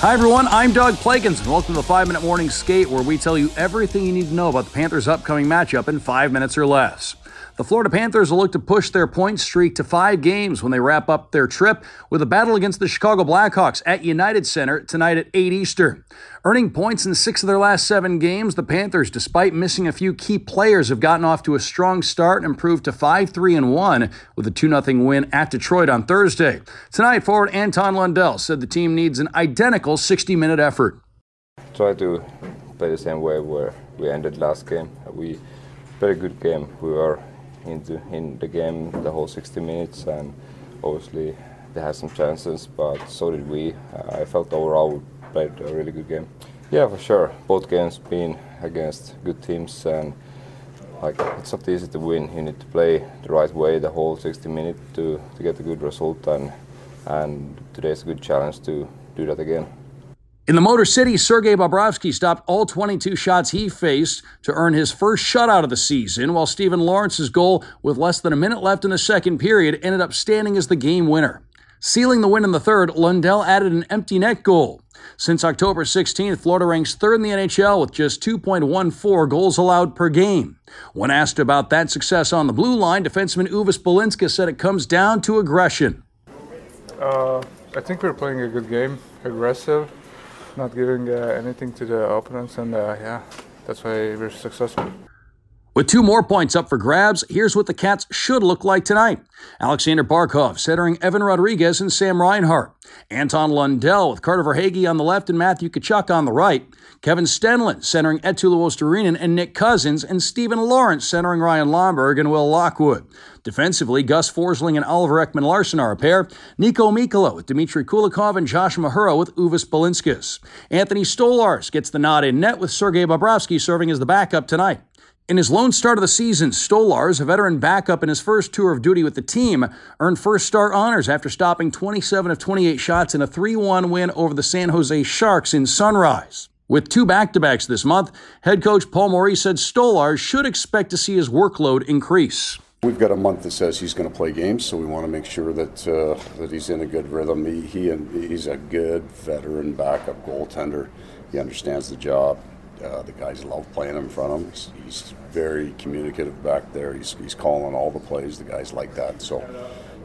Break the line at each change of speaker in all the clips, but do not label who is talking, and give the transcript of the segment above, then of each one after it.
Hi, everyone. I'm Doug Plagens, and welcome to the 5 Minute Morning Skate, where we tell you everything you need to know about the Panthers' upcoming matchup in five minutes or less. The Florida Panthers will look to push their point streak to five games when they wrap up their trip with a battle against the Chicago Blackhawks at United Center tonight at 8 Eastern. Earning points in six of their last seven games, the Panthers, despite missing a few key players, have gotten off to a strong start and improved to 5 3 and 1 with a 2 0 win at Detroit on Thursday. Tonight, forward Anton Lundell said the team needs an identical 60 minute effort.
Try to play the same way where we ended last game. We very good game. We were into in the game the whole 60 minutes, and obviously they had some chances, but so did we. I felt overall we played a really good game. Yeah, for sure. Both games been against good teams, and like it's not easy to win. You need to play the right way the whole 60 minutes to, to get a good result, and and today's a good challenge to do that again.
In the Motor City, Sergei Bobrovsky stopped all 22 shots he faced to earn his first shutout of the season, while Steven Lorentz's goal, with less than a minute left in the second period, ended up standing as the game winner. Sealing the win in the third, Lundell added an empty net goal. Since October 16th, Florida ranks third in the NHL with just 2.14 goals allowed per game. When asked about that success on the blue line, defenseman Uvis Balinskis said it comes down to aggression.
Uh, I think we're playing a good game, aggressive not giving uh, anything to the opponents, and uh, yeah, that's why we're successful.
With two more points up for grabs, here's what the Cats should look like tonight. Aleksander Barkov centering Evan Rodrigues and Sam Reinhart. Anton Lundell with Carter Verhaeghe on the left and Matthew Tkachuk on the right. Kevin Stenlund centering Eetu Luostarinen and Nick Cousins, and Steven Lorentz centering Ryan Lomberg and Will Lockwood. Defensively, Gus Forsling and Oliver Ekman Larsson are a pair. Niko Mikkola with Dmitry Kulikov and Josh Mahura with Uvis Balinskis. Anthony Stolarz gets the nod in net with Sergei Bobrovsky serving as the backup tonight. In his lone start of the season, Stolarz, a veteran backup in his first tour of duty with the team, earned first start honors after stopping 27 of 28 shots in a 3 1 win over the San Jose Sharks in Sunrise. With two back to backs this month, head coach Paul Maurice said Stolarz should expect to see his workload increase.
We've got a month that says he's going to play games, so we want to make sure that uh, that he's in a good rhythm. He, he he's a good veteran backup goaltender. He understands the job. Uh, the guys love playing in front of him. He's, very communicative back there. He's, he's calling all the plays. The guys like that. So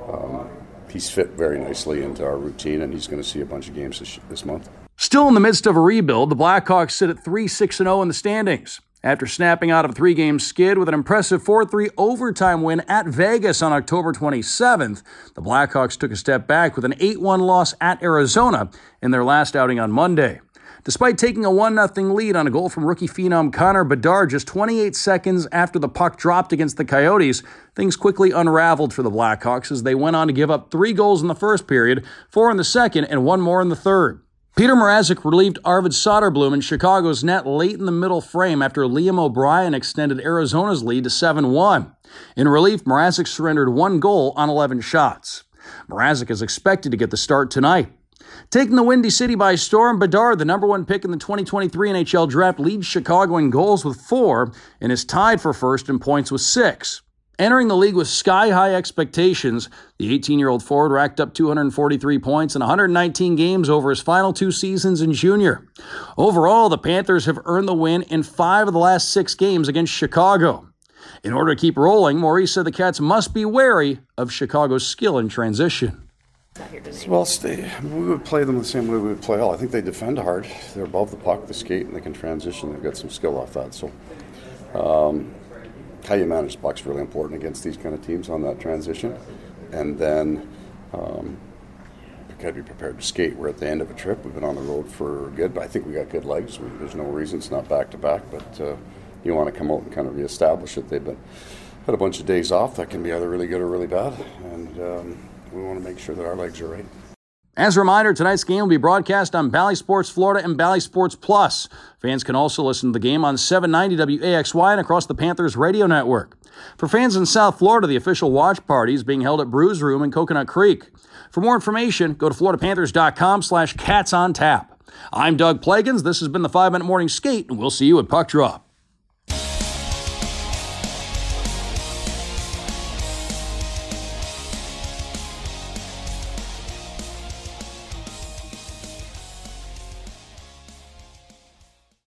um, he's fit very nicely into our routine, and he's going to see a bunch of games this, this month.
Still in the midst of a rebuild, the Blackhawks sit at 3 6 0 in the standings. After snapping out of a three game skid with an impressive 4 3 overtime win at Vegas on October 27th, the Blackhawks took a step back with an 8 1 loss at Arizona in their last outing on Monday. Despite taking a 1 0 lead on a goal from rookie phenom Connor Bedard just 28 seconds after the puck dropped against the Coyotes, things quickly unraveled for the Blackhawks as they went on to give up three goals in the first period, four in the second, and one more in the third. Petr Mrazek relieved Arvid Soderblom in Chicago's net late in the middle frame after Liam O'Brien extended Arizona's lead to 7 1. In relief, Mrazek surrendered one goal on 11 shots. Mrazek is expected to get the start tonight. Taking the Windy City by storm, Bedard, the number one pick in the 2023 NHL draft, leads Chicago in goals with four and is tied for first in points with six. Entering the league with sky high expectations, the 18 year old forward racked up 243 points in 119 games over his final two seasons in junior. Overall, the Panthers have earned the win in five of the last six games against Chicago. In order to keep rolling, Maurice said the Cats must be wary of Chicago's skill in transition.
Well, stay, we would play them the same way we would play all. I think they defend hard. They're above the puck, they skate, and they can transition. They've got some skill off that. So, um, how you manage the puck is really important against these kind of teams on that transition. And then um, got to be prepared to skate. We're at the end of a trip. We've been on the road for good, but I think we got good legs. We, there's no reason it's not back to back, but uh, you want to come out and kind of reestablish it. They've been had a bunch of days off. That can be either really good or really bad. And um, we want to make sure that our legs are right.
As a reminder, tonight's game will be broadcast on Bally Sports Florida and Bally Sports Plus. Fans can also listen to the game on 790 WAXY and across the Panthers radio network. For fans in South Florida, the official watch party is being held at Brews Room in Coconut Creek. For more information, go to floridapanthers.com slash cats on tap. I'm Doug Plagens. This has been the 5 Minute Morning Skate, and we'll see you at Puck Drop.